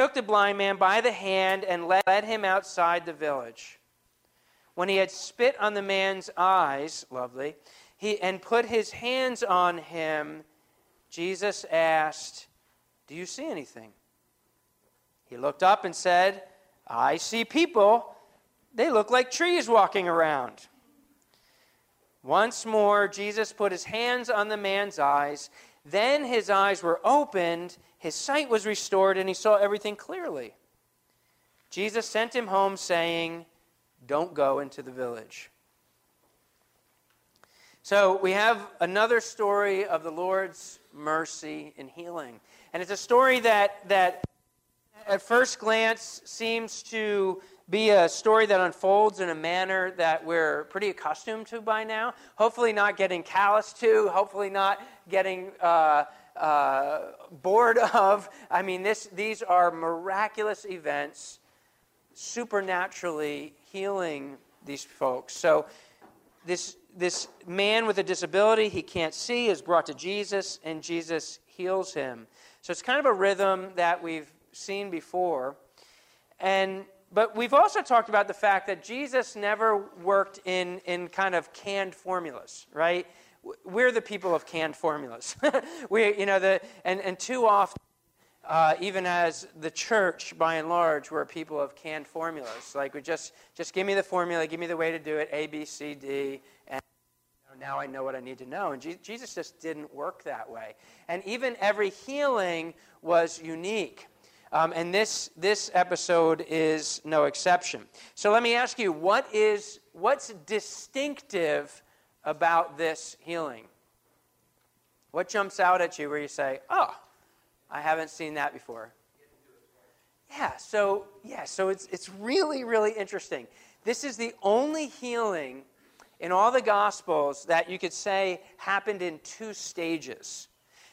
took the blind man by the hand and led him outside the village. When he had spit on the man's eyes, lovely, he, and put his hands on him, Jesus asked, Do you see anything? He looked up and said, I see people. They look like trees walking around. Once more, Jesus put his hands on the man's eyes. Then his eyes were opened, his sight was restored, and he saw everything clearly. Jesus sent him home, saying, Don't go into the village. So we have another story of the Lord's mercy and healing. And it's a story that, that at first glance seems to be a story that unfolds in a manner that we're pretty accustomed to by now. Hopefully, not getting callous to, hopefully, not getting uh, uh, bored of. I mean, this, these are miraculous events, supernaturally healing these folks. So, this, this man with a disability, he can't see, is brought to Jesus, and Jesus heals him. So, it's kind of a rhythm that we've seen before. And but we've also talked about the fact that Jesus never worked in, in kind of canned formulas, right? We're the people of canned formulas. we, you know, the, and, and too often, uh, even as the church, by and large, we're people of canned formulas. Like, we just, just give me the formula, give me the way to do it, A, B, C, D, and now I know what I need to know. And Jesus just didn't work that way. And even every healing was unique. Um, and this, this episode is no exception. So let me ask you, what is, what's distinctive about this healing? What jumps out at you where you say, oh, I haven't seen that before? Yeah, so yeah, so it's it's really really interesting. This is the only healing in all the gospels that you could say happened in two stages.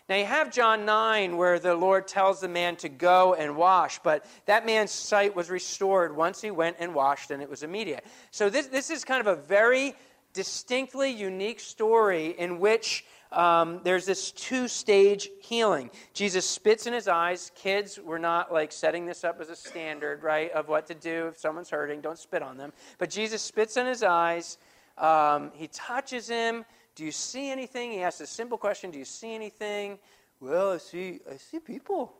Now, you have John 9 where the Lord tells the man to go and wash, but that man's sight was restored once he went and washed, and it was immediate. So, this, this is kind of a very distinctly unique story in which um, there's this two stage healing. Jesus spits in his eyes. Kids, we're not like setting this up as a standard, right, of what to do if someone's hurting. Don't spit on them. But Jesus spits in his eyes. Um, he touches him. Do you see anything? He asks a simple question Do you see anything? Well, I see, I see people.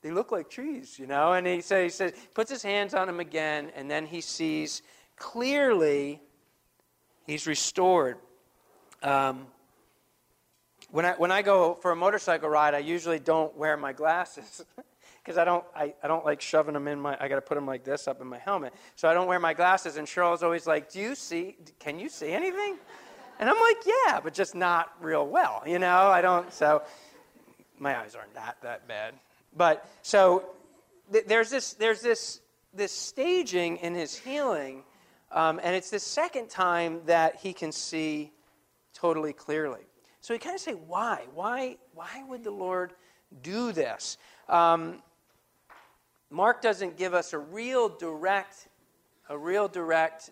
They look like trees, you know? And he says, he says, puts his hands on them again, and then he sees clearly he's restored. Um, when I, when I go for a motorcycle ride, I usually don't wear my glasses because I don't, I, I don't like shoving them in my, I got to put them like this up in my helmet. So I don't wear my glasses. And Cheryl's always like, Do you see, can you see anything? And I'm like, yeah, but just not real well, you know? I don't, so my eyes aren't that, that bad. But so th- there's this, there's this, this staging in his healing, um, and it's the second time that he can see totally clearly. So we kind of say, why? Why, why would the Lord do this? Um, Mark doesn't give us a real direct, a real direct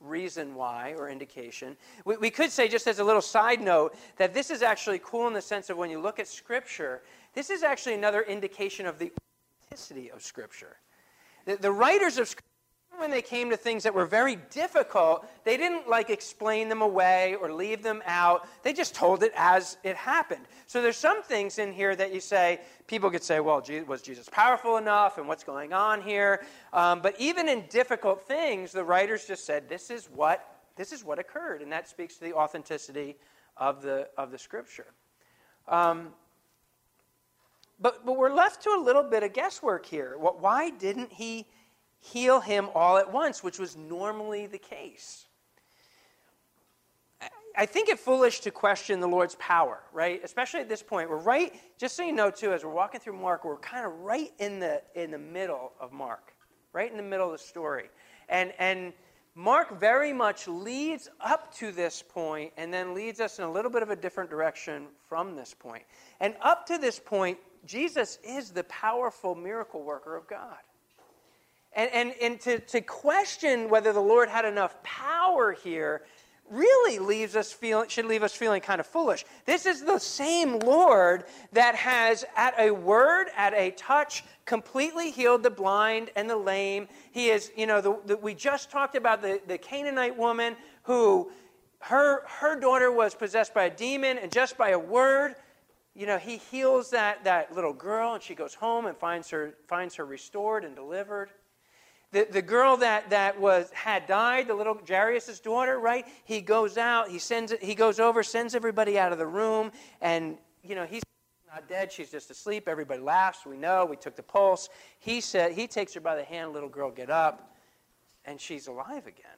reason why or indication. We, we could say, just as a little side note, that this is actually cool in the sense of when you look at Scripture, this is actually another indication of the authenticity of Scripture. The, the writers of Scripture when they came to things that were very difficult, they didn't like explain them away or leave them out. They just told it as it happened. So there's some things in here that you say, people could say, well, was Jesus powerful enough and what's going on here? Um, but even in difficult things, the writers just said, this is what this is what occurred, and that speaks to the authenticity of the of the scripture. Um, but, but we're left to a little bit of guesswork here. What, why didn't he heal him all at once, which was normally the case. I think it foolish to question the Lord's power, right? Especially at this point. We're right, just so you know too, as we're walking through Mark, we're kind of right in the in the middle of Mark, right in the middle of the story. And and Mark very much leads up to this point and then leads us in a little bit of a different direction from this point. And up to this point, Jesus is the powerful miracle worker of God. And, and, and to, to question whether the Lord had enough power here really leaves us feeling should leave us feeling kind of foolish. This is the same Lord that has at a word, at a touch, completely healed the blind and the lame. He is, you know, the, the, we just talked about the, the Canaanite woman who her her daughter was possessed by a demon, and just by a word, you know, he heals that, that little girl, and she goes home and finds her finds her restored and delivered. The, the girl that, that was had died, the little Jairus' daughter, right? He goes out, he sends he goes over, sends everybody out of the room, and you know, he's not dead, she's just asleep. Everybody laughs, we know, we took the pulse. He said he takes her by the hand, little girl, get up, and she's alive again.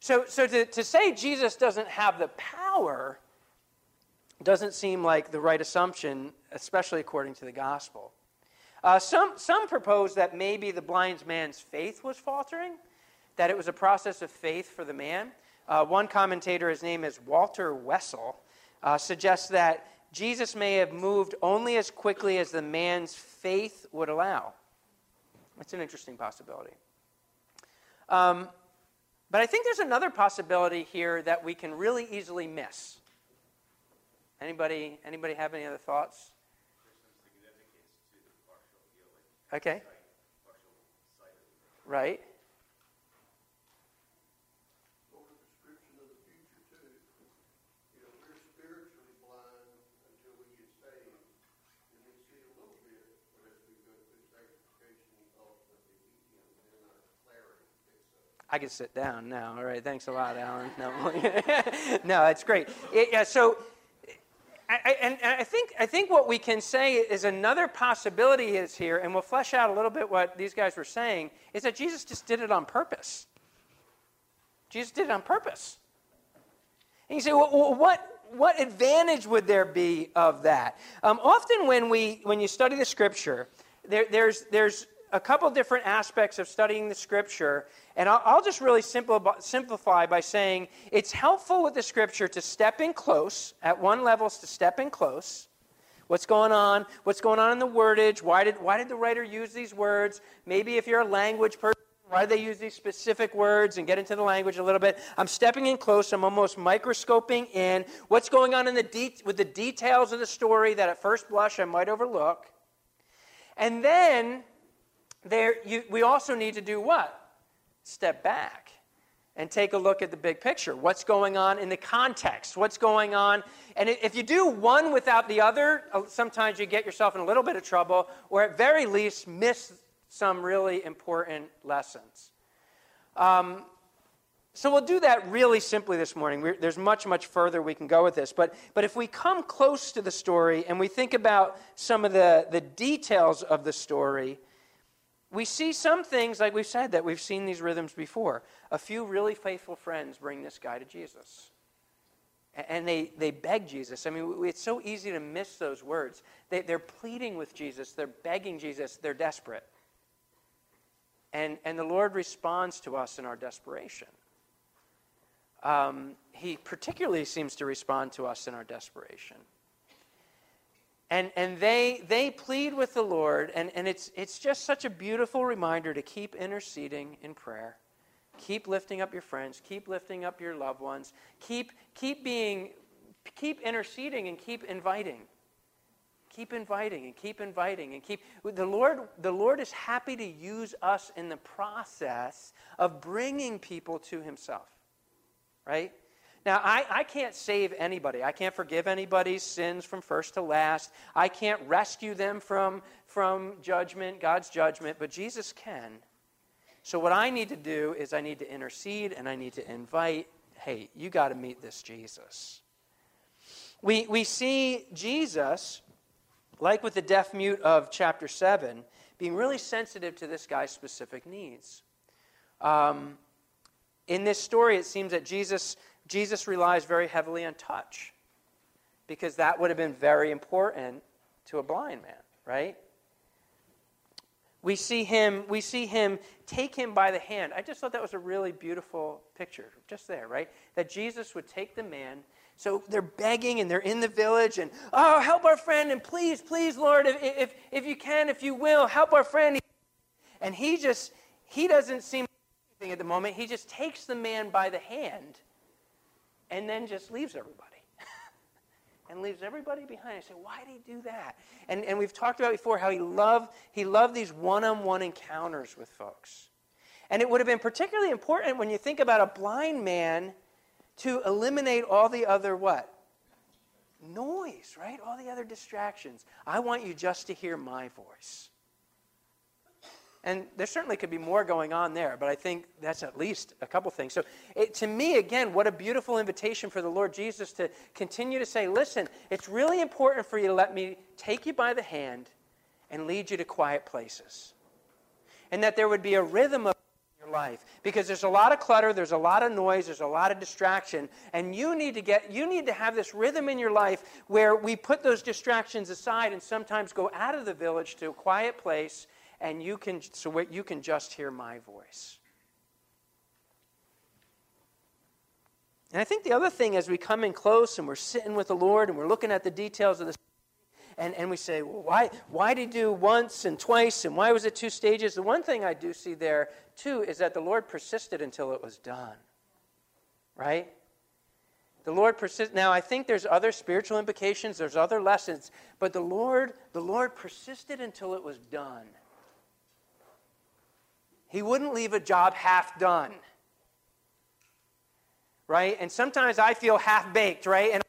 So, so to, to say Jesus doesn't have the power doesn't seem like the right assumption, especially according to the gospel. Uh, some, some propose that maybe the blind man's faith was faltering, that it was a process of faith for the man. Uh, one commentator, his name is Walter Wessel, uh, suggests that Jesus may have moved only as quickly as the man's faith would allow. It's an interesting possibility. Um, but I think there's another possibility here that we can really easily miss. Anybody, anybody have any other thoughts? Okay. Right. I can sit down now. All right, thanks a lot, Alan. No, no, it's great. It, yeah, so, I, and, and I think I think what we can say is another possibility is here, and we'll flesh out a little bit what these guys were saying, is that Jesus just did it on purpose. Jesus did it on purpose. And you say, well, what what advantage would there be of that? Um, often, when we when you study the Scripture, there, there's there's a couple different aspects of studying the Scripture and I'll, I'll just really simplify by saying it's helpful with the scripture to step in close. At one level, is to step in close. What's going on? What's going on in the wordage? Why did, why did the writer use these words? Maybe if you're a language person, why do they use these specific words and get into the language a little bit? I'm stepping in close. I'm almost microscoping in what's going on in the de- with the details of the story that at first blush I might overlook. And then there, you, we also need to do what? step back and take a look at the big picture. What's going on in the context? What's going on? And if you do one without the other, uh, sometimes you get yourself in a little bit of trouble, or at very least miss some really important lessons. Um, so we'll do that really simply this morning. We're, there's much, much further we can go with this. But, but if we come close to the story and we think about some of the, the details of the story, we see some things, like we've said, that we've seen these rhythms before. A few really faithful friends bring this guy to Jesus. And they, they beg Jesus. I mean, it's so easy to miss those words. They, they're pleading with Jesus, they're begging Jesus, they're desperate. And, and the Lord responds to us in our desperation. Um, he particularly seems to respond to us in our desperation. And, and they, they plead with the Lord, and, and it's, it's just such a beautiful reminder to keep interceding in prayer. Keep lifting up your friends, keep lifting up your loved ones, keep, keep being, keep interceding and keep inviting. Keep inviting and keep inviting and keep the Lord the Lord is happy to use us in the process of bringing people to himself. Right? Now, I, I can't save anybody. I can't forgive anybody's sins from first to last. I can't rescue them from, from judgment, God's judgment, but Jesus can. So, what I need to do is I need to intercede and I need to invite hey, you got to meet this Jesus. We, we see Jesus, like with the deaf mute of chapter 7, being really sensitive to this guy's specific needs. Um, in this story, it seems that Jesus Jesus relies very heavily on touch because that would have been very important to a blind man, right? We see him we see him take him by the hand. I just thought that was a really beautiful picture just there, right? That Jesus would take the man so they're begging and they're in the village and, oh, help our friend and please, please, Lord, if, if, if you can, if you will, help our friend. And he just, he doesn't seem anything at the moment. He just takes the man by the hand and then just leaves everybody. and leaves everybody behind. I say, why did he do that? And, and we've talked about before how he loved, he loved these one on one encounters with folks. And it would have been particularly important when you think about a blind man to eliminate all the other what? Noise, right? All the other distractions. I want you just to hear my voice. And there certainly could be more going on there, but I think that's at least a couple things. So, it, to me, again, what a beautiful invitation for the Lord Jesus to continue to say, listen, it's really important for you to let me take you by the hand and lead you to quiet places. And that there would be a rhythm of your life because there's a lot of clutter there's a lot of noise there's a lot of distraction and you need to get you need to have this rhythm in your life where we put those distractions aside and sometimes go out of the village to a quiet place and you can so you can just hear my voice. And I think the other thing as we come in close and we're sitting with the Lord and we're looking at the details of this and, and we say, well, why, why did he do once and twice and why was it two stages? The one thing I do see there, too, is that the Lord persisted until it was done. Right? The Lord persist. Now, I think there's other spiritual implications, there's other lessons, but the Lord, the Lord persisted until it was done. He wouldn't leave a job half done. Right? And sometimes I feel half baked, right? And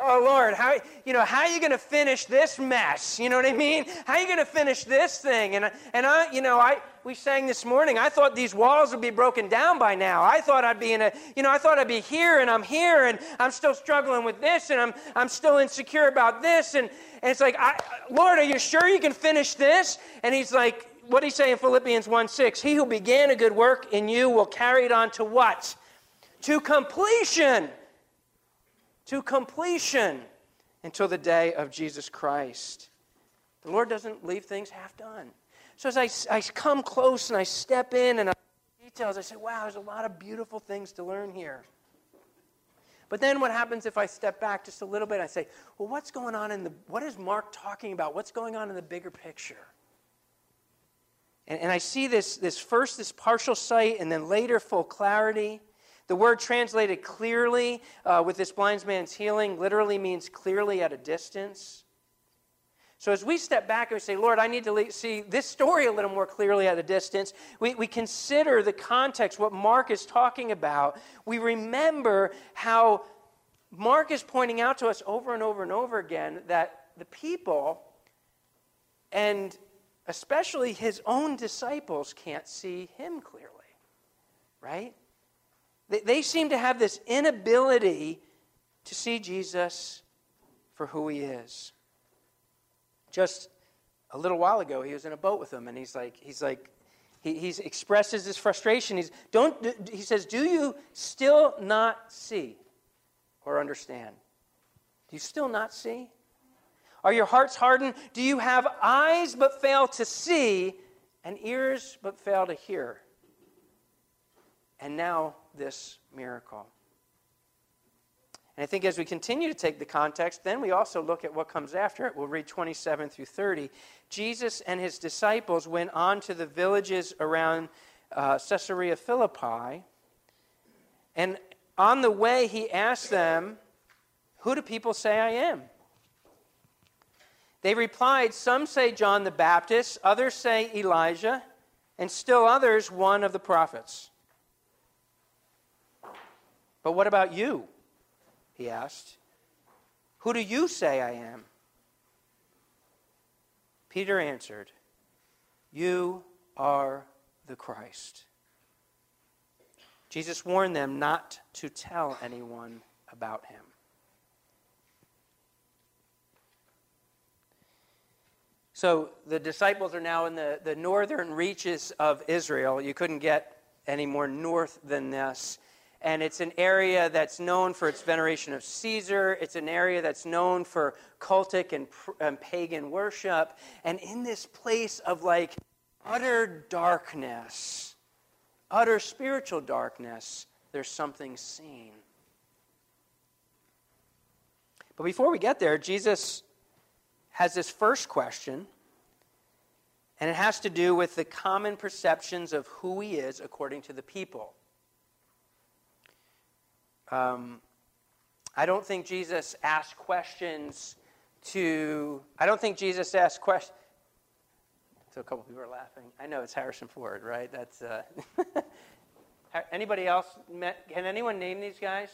oh Lord, how you know how are you going to finish this mess? You know what I mean? How are you going to finish this thing? And and I, you know, I we sang this morning. I thought these walls would be broken down by now. I thought I'd be in a, you know, I thought I'd be here and I'm here and I'm still struggling with this and I'm I'm still insecure about this and and it's like, I, Lord, are you sure you can finish this? And He's like, what he say in Philippians 1 6? He who began a good work in you will carry it on to what? To completion. To completion until the day of Jesus Christ. The Lord doesn't leave things half done. So as I, I come close and I step in and I details, I say, wow, there's a lot of beautiful things to learn here. But then what happens if I step back just a little bit? and I say, well, what's going on in the, what is Mark talking about? What's going on in the bigger picture? And, and I see this, this first, this partial sight, and then later full clarity. The word translated clearly uh, with this blind man's healing literally means clearly at a distance. So as we step back and we say, Lord, I need to see this story a little more clearly at a distance, we, we consider the context, what Mark is talking about. We remember how Mark is pointing out to us over and over and over again that the people and especially his own disciples can't see him clearly, right? They, they seem to have this inability to see Jesus for who he is. Just a little while ago, he was in a boat with them, and he's like, he's like, he he's expresses his frustration. He's, don't, he says, Do you still not see or understand? Do you still not see? Are your hearts hardened? Do you have eyes but fail to see and ears but fail to hear? And now this miracle. And I think as we continue to take the context, then we also look at what comes after it. We'll read 27 through 30. Jesus and his disciples went on to the villages around uh, Caesarea Philippi. And on the way, he asked them, Who do people say I am? They replied, Some say John the Baptist, others say Elijah, and still others one of the prophets. But what about you? He asked. Who do you say I am? Peter answered, You are the Christ. Jesus warned them not to tell anyone about him. So the disciples are now in the, the northern reaches of Israel. You couldn't get any more north than this. And it's an area that's known for its veneration of Caesar. It's an area that's known for cultic and, and pagan worship. And in this place of like utter darkness, utter spiritual darkness, there's something seen. But before we get there, Jesus has this first question, and it has to do with the common perceptions of who he is according to the people. Um, I don't think Jesus asked questions to, I don't think Jesus asked questions. So a couple people are laughing. I know it's Harrison Ford, right? That's uh, anybody else? Met, can anyone name these guys?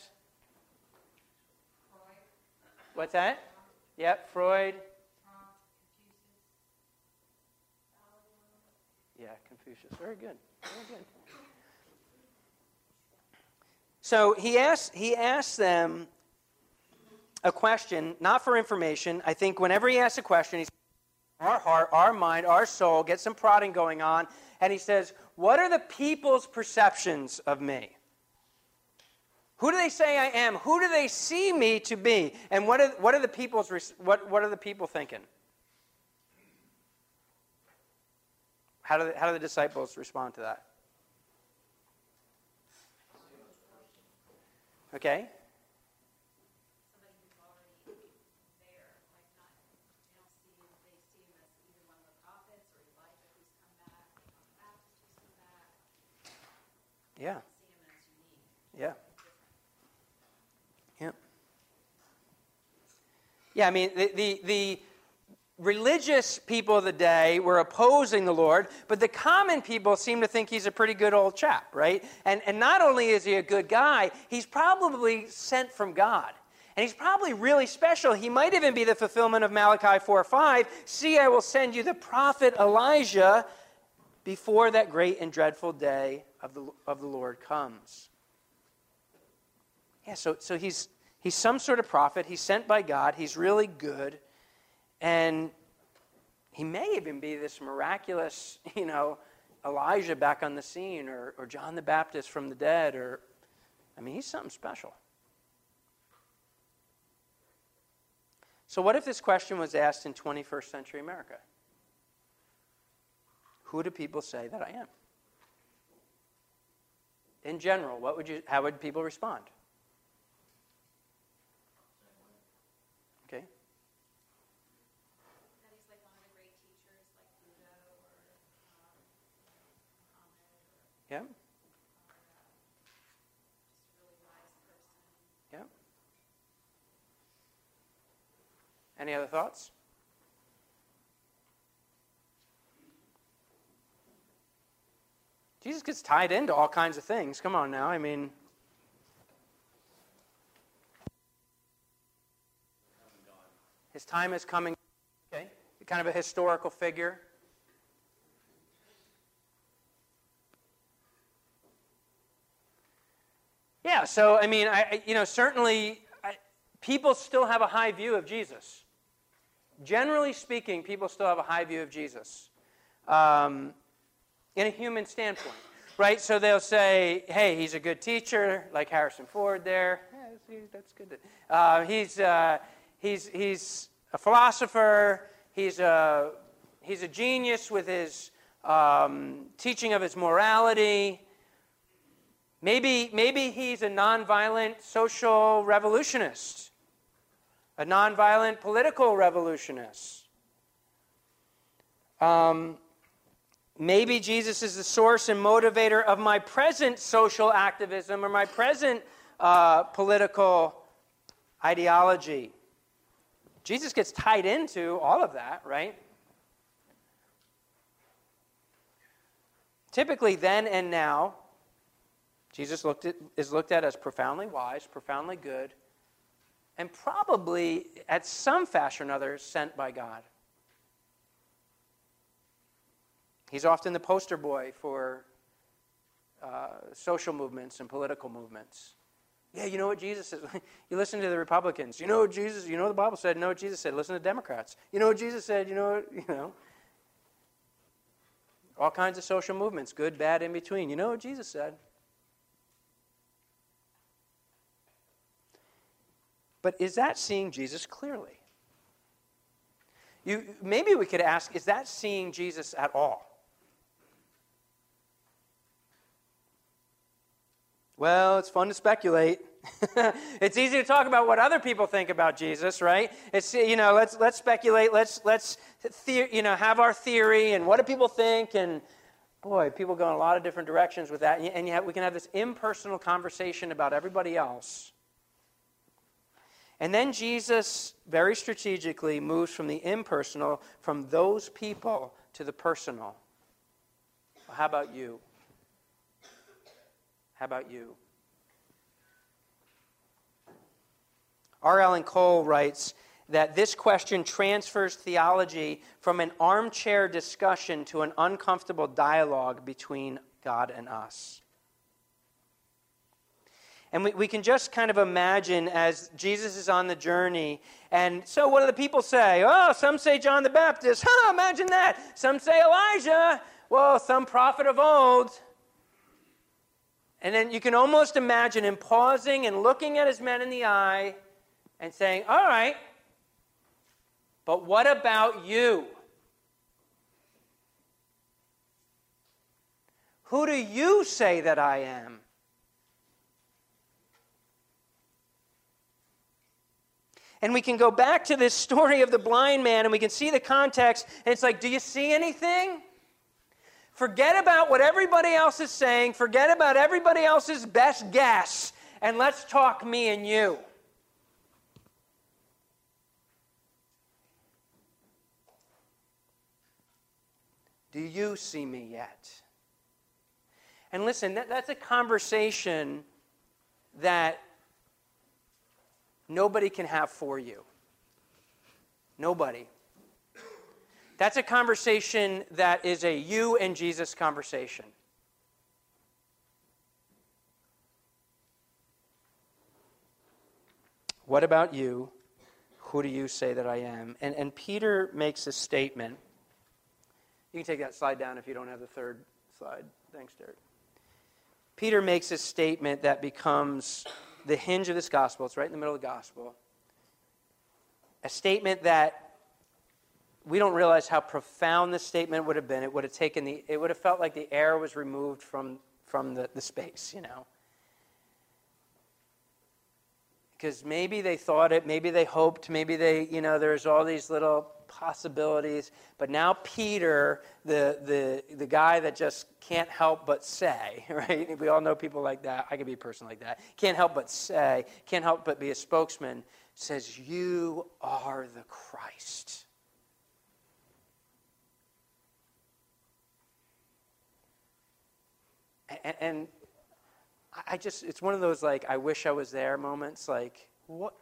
Freud. What's that? Yep, Freud. Confucius. Very good. Very good. So he asks, he asks them a question, not for information. I think whenever he asks a question, he's our heart, our mind, our soul, get some prodding going on, and he says, What are the people's perceptions of me? Who do they say I am? Who do they see me to be? And what are, what are the people's what, what are the people thinking? How do, the, how do the disciples respond to that? Okay? Yeah. Yeah. Yeah. Yeah, I mean, the, the, the religious people of the day were opposing the Lord, but the common people seem to think he's a pretty good old chap, right? And, and not only is he a good guy, he's probably sent from God. And he's probably really special. He might even be the fulfillment of Malachi 4 5. See, I will send you the prophet Elijah before that great and dreadful day of the, of the Lord comes. Yeah, so, so he's, he's some sort of prophet. He's sent by God. He's really good. And he may even be this miraculous, you know, Elijah back on the scene or, or John the Baptist from the dead. Or, I mean, he's something special. So, what if this question was asked in 21st century America? Who do people say that I am? in general, what would you, how would people respond? Okay. Yeah. Yeah. Any other thoughts? Jesus gets tied into all kinds of things. Come on now. I mean, his time is coming. Okay? Kind of a historical figure. Yeah, so I mean, I, you know, certainly I, people still have a high view of Jesus. Generally speaking, people still have a high view of Jesus. Um, in a human standpoint, right? So they'll say, hey, he's a good teacher, like Harrison Ford there. Yeah, that's good. Uh, he's, uh, he's, he's a philosopher. He's a, he's a genius with his um, teaching of his morality. Maybe, maybe he's a nonviolent social revolutionist, a nonviolent political revolutionist. Um, Maybe Jesus is the source and motivator of my present social activism or my present uh, political ideology. Jesus gets tied into all of that, right? Typically, then and now, Jesus looked at, is looked at as profoundly wise, profoundly good, and probably, at some fashion or another, sent by God. He's often the poster boy for uh, social movements and political movements. Yeah, you know what Jesus says? you listen to the Republicans. You know what Jesus, you know what the Bible said, you know what Jesus said. Listen to Democrats. You know what Jesus said, you know what, you know. All kinds of social movements, good, bad, in between. You know what Jesus said. But is that seeing Jesus clearly? You, maybe we could ask, is that seeing Jesus at all? Well, it's fun to speculate. it's easy to talk about what other people think about Jesus, right? It's you know, let's let's speculate, let's let's the, you know, have our theory and what do people think and boy, people go in a lot of different directions with that and yet we can have this impersonal conversation about everybody else. And then Jesus very strategically moves from the impersonal, from those people, to the personal. Well, how about you? How about you? R. Alan Cole writes that this question transfers theology from an armchair discussion to an uncomfortable dialogue between God and us. And we, we can just kind of imagine as Jesus is on the journey. And so, what do the people say? Oh, some say John the Baptist. Huh, imagine that. Some say Elijah. Well, some prophet of old. And then you can almost imagine him pausing and looking at his men in the eye and saying, All right, but what about you? Who do you say that I am? And we can go back to this story of the blind man and we can see the context. And it's like, do you see anything? Forget about what everybody else is saying, forget about everybody else's best guess, and let's talk me and you. Do you see me yet? And listen, that, that's a conversation that nobody can have for you. Nobody. That's a conversation that is a you and Jesus conversation. What about you? Who do you say that I am? And, and Peter makes a statement. You can take that slide down if you don't have the third slide. Thanks, Derek. Peter makes a statement that becomes the hinge of this gospel. It's right in the middle of the gospel. A statement that we don't realize how profound this statement would have been. It would have taken the, it would have felt like the air was removed from, from the, the space, you know. Because maybe they thought it, maybe they hoped, maybe they, you know, there's all these little possibilities. But now Peter, the, the, the guy that just can't help but say, right? We all know people like that. I could be a person like that. Can't help but say, can't help but be a spokesman, says, You are the Christ. And, and I just, it's one of those like, I wish I was there moments. Like, what,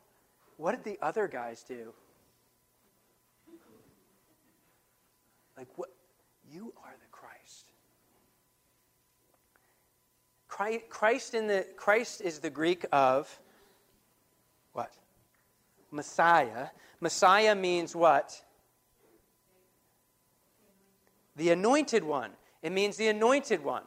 what did the other guys do? Like, what? You are the Christ. Christ in the Christ is the Greek of what? Messiah. Messiah means what? The anointed one. It means the anointed one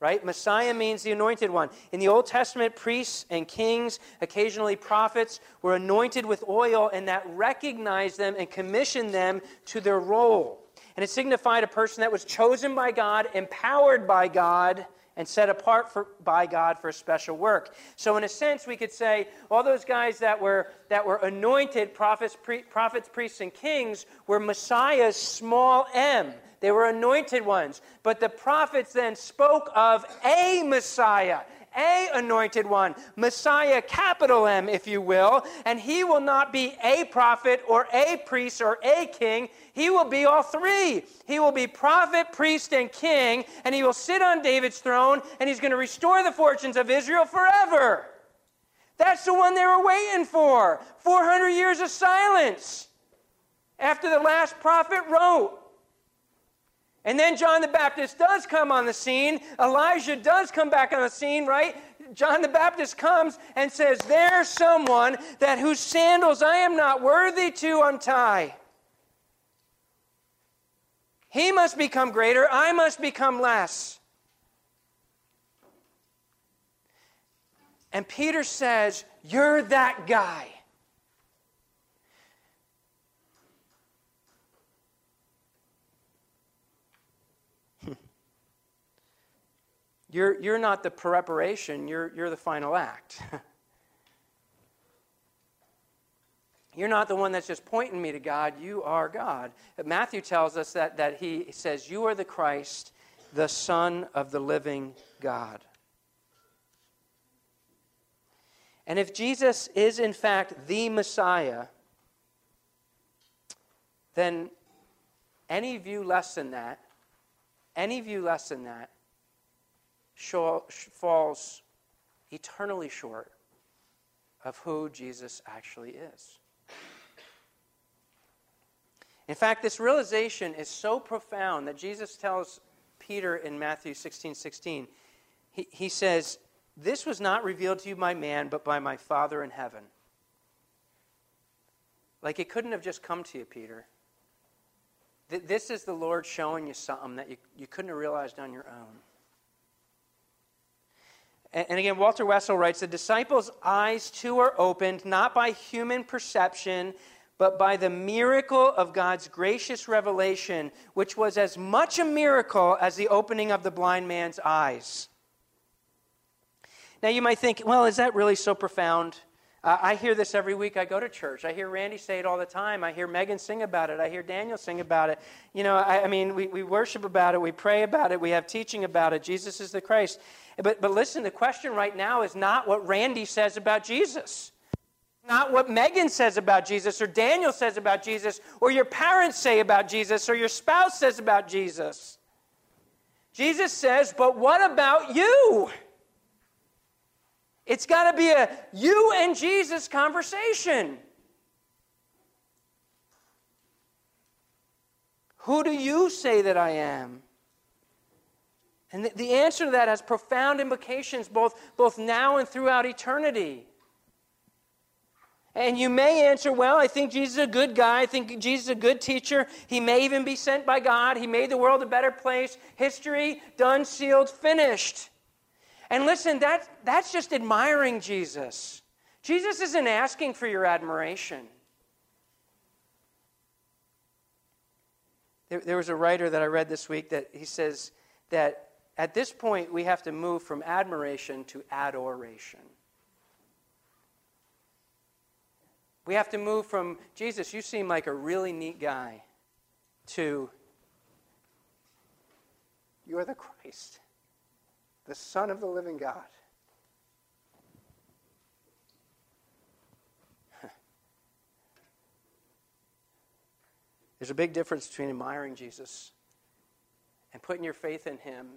right? Messiah means the anointed one. In the Old Testament, priests and kings, occasionally prophets, were anointed with oil, and that recognized them and commissioned them to their role. And it signified a person that was chosen by God, empowered by God, and set apart for, by God for a special work. So, in a sense, we could say all those guys that were, that were anointed, prophets, pre, prophets, priests, and kings, were Messiah's small m. They were anointed ones. But the prophets then spoke of a Messiah, a anointed one, Messiah, capital M, if you will. And he will not be a prophet or a priest or a king. He will be all three. He will be prophet, priest, and king. And he will sit on David's throne and he's going to restore the fortunes of Israel forever. That's the one they were waiting for. 400 years of silence after the last prophet wrote. And then John the Baptist does come on the scene. Elijah does come back on the scene, right? John the Baptist comes and says, There's someone that whose sandals I am not worthy to untie. He must become greater, I must become less. And Peter says, You're that guy. You're, you're not the preparation, you're, you're the final act. you're not the one that's just pointing me to God, you are God. Matthew tells us that, that he says, You are the Christ, the Son of the living God. And if Jesus is, in fact, the Messiah, then any view less than that, any view less than that, falls eternally short of who Jesus actually is. In fact, this realization is so profound that Jesus tells Peter in Matthew 16 16, he, he says, This was not revealed to you by man, but by my Father in heaven. Like it couldn't have just come to you, Peter. This is the Lord showing you something that you, you couldn't have realized on your own. And again, Walter Wessel writes The disciples' eyes too are opened, not by human perception, but by the miracle of God's gracious revelation, which was as much a miracle as the opening of the blind man's eyes. Now, you might think, well, is that really so profound? Uh, I hear this every week I go to church. I hear Randy say it all the time. I hear Megan sing about it. I hear Daniel sing about it. You know, I, I mean, we, we worship about it. We pray about it. We have teaching about it. Jesus is the Christ. But, but listen, the question right now is not what Randy says about Jesus. Not what Megan says about Jesus, or Daniel says about Jesus, or your parents say about Jesus, or your spouse says about Jesus. Jesus says, but what about you? It's got to be a you and Jesus conversation. Who do you say that I am? And the, answer to that has profound implications both, both now and throughout eternity. And you may answer, well, I think Jesus is a good guy. I think Jesus is a good teacher. He may even be sent by God. He made the world a better place. History, done, sealed, finished. And listen, that, that's just admiring Jesus. Jesus isn't asking for your admiration. There, there, was a writer that I read this week that he says that at this point we have to move from admiration to adoration. We have to move from, Jesus, you seem like a really neat guy, to, you're the Christ the Son of the living God. There's a big difference between admiring Jesus and putting your faith in Him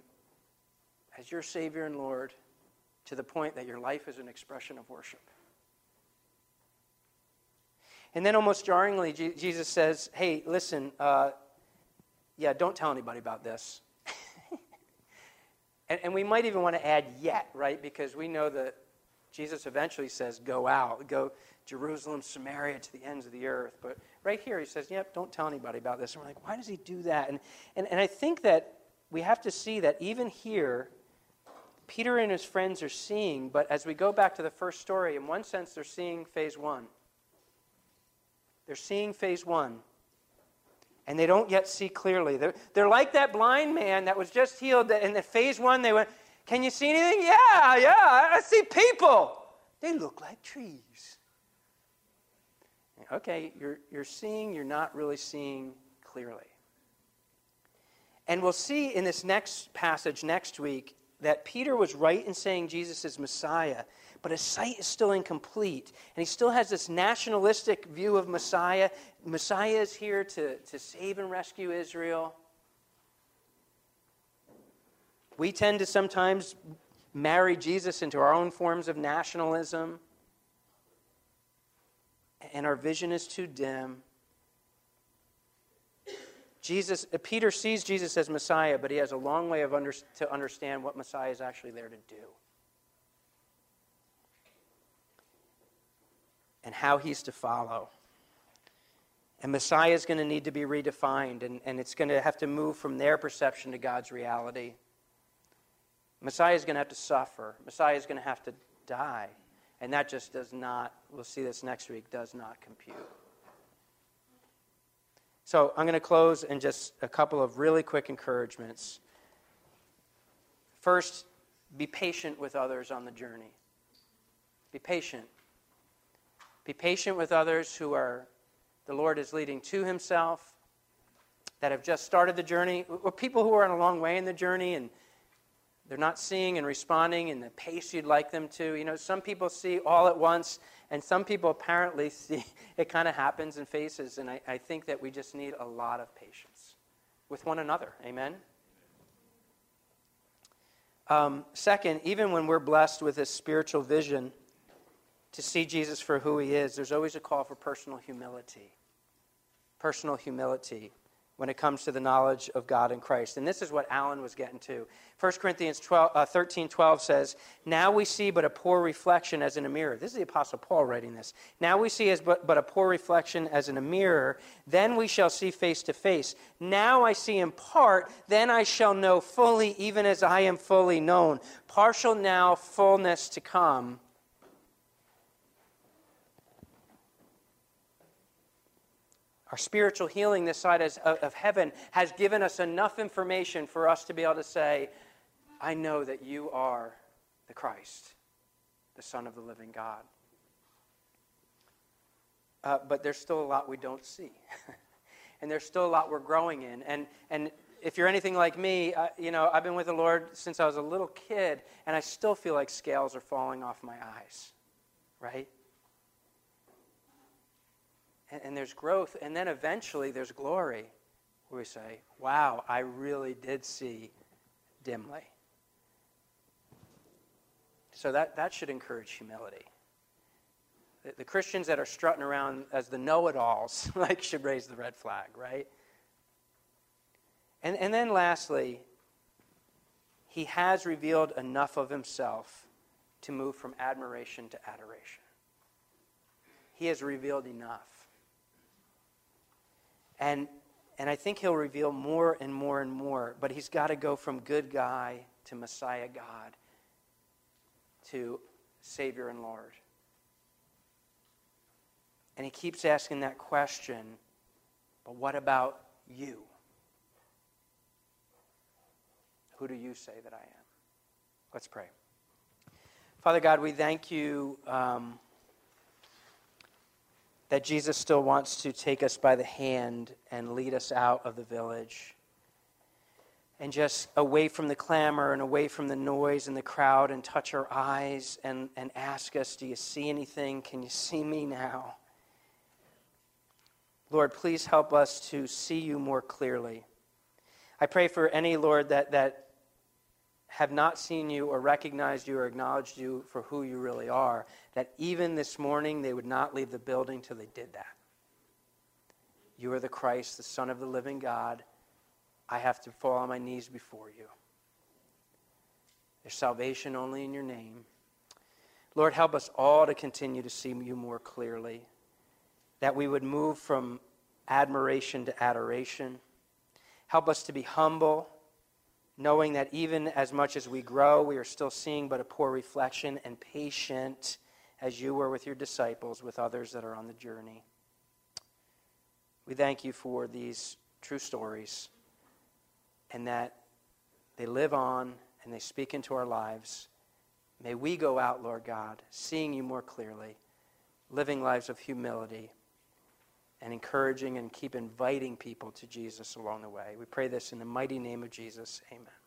as your Savior and Lord to the point that your life is an expression of worship. And then, almost jarringly, Jesus says, Hey, listen, uh, yeah, don't tell anybody about this. And, and we might even want to add yet, right? Because we know that Jesus eventually says, go out, go Jerusalem, Samaria, to the ends of the earth. But right here, he says, yep, don't tell anybody about this. And we're like, why does he do that? And, and, and I think that we have to see that even here, Peter and his friends are seeing, but as we go back to the first story, in one sense, they're seeing phase one. They're seeing phase one and they don't yet see clearly. They're, they're like that blind man that was just healed. In the phase one, they went, Can you see anything? Yeah, yeah, I see people. They look like trees. Okay, you're, you're seeing, you're not really seeing clearly. And we'll see in this next passage next week that Peter was right in saying Jesus is Messiah but his sight is still incomplete. And he still has this nationalistic view of Messiah. Messiah is here to, to save and rescue Israel. We tend to sometimes marry Jesus into our own forms of nationalism, and our vision is too dim. Jesus, uh, Peter sees Jesus as Messiah, but he has a long way of under, to understand what Messiah is actually there to do. And how he's to follow. And Messiah is going to need to be redefined, and, and it's going to have to move from their perception to God's reality. Messiah is going to have to suffer. Messiah is going to have to die. And that just does not, we'll see this next week, does not compute. So I'm going to close in just a couple of really quick encouragements. First, be patient with others on the journey. Be patient. Be patient with others who are the Lord is leading to himself, that have just started the journey, or people who are on a long way in the journey and they're not seeing and responding in the pace you'd like them to. You know, some people see all at once, and some people apparently see it kind of happens in phases. And I, I think that we just need a lot of patience with one another. Amen? Um, second, even when we're blessed with this spiritual vision to see Jesus for who he is, there's always a call for personal humility. Personal humility when it comes to the knowledge of God and Christ. And this is what Alan was getting to. 1 Corinthians 12, uh, 13 12 says, Now we see but a poor reflection as in a mirror. This is the Apostle Paul writing this. Now we see as but, but a poor reflection as in a mirror. Then we shall see face to face. Now I see in part, then I shall know fully, even as I am fully known. Partial now, fullness to come. Our spiritual healing this side of heaven has given us enough information for us to be able to say, I know that you are the Christ, the Son of the living God. Uh, but there's still a lot we don't see. and there's still a lot we're growing in. And, and if you're anything like me, uh, you know, I've been with the Lord since I was a little kid, and I still feel like scales are falling off my eyes, right? And, and there's growth, and then eventually there's glory where we say, wow, I really did see dimly. So that, that should encourage humility. The, the Christians that are strutting around as the know it alls like should raise the red flag, right? And, and then lastly, he has revealed enough of himself to move from admiration to adoration. He has revealed enough. And, and I think he'll reveal more and more and more. But he's got to go from good guy to Messiah God to Savior and Lord. And he keeps asking that question but what about you? Who do you say that I am? Let's pray. Father God, we thank you. Um, that Jesus still wants to take us by the hand and lead us out of the village and just away from the clamor and away from the noise and the crowd and touch our eyes and, and ask us, Do you see anything? Can you see me now? Lord, please help us to see you more clearly. I pray for any, Lord, that, that have not seen you or recognized you or acknowledged you for who you really are, that even this morning they would not leave the building till they did that. You are the Christ, the Son of the living God. I have to fall on my knees before you. There's salvation only in your name. Lord, help us all to continue to see you more clearly, that we would move from admiration to adoration. Help us to be humble knowing that even as much as we grow, we are still seeing but a poor reflection and patient as you were with your disciples, with others that are on the journey. We thank you for these true stories and that they live on and they speak into our lives. May we go out, Lord God, seeing you more clearly, living lives of humility, and encouraging and keep inviting people to Jesus along the way. We pray this in the mighty name of Jesus. Amen.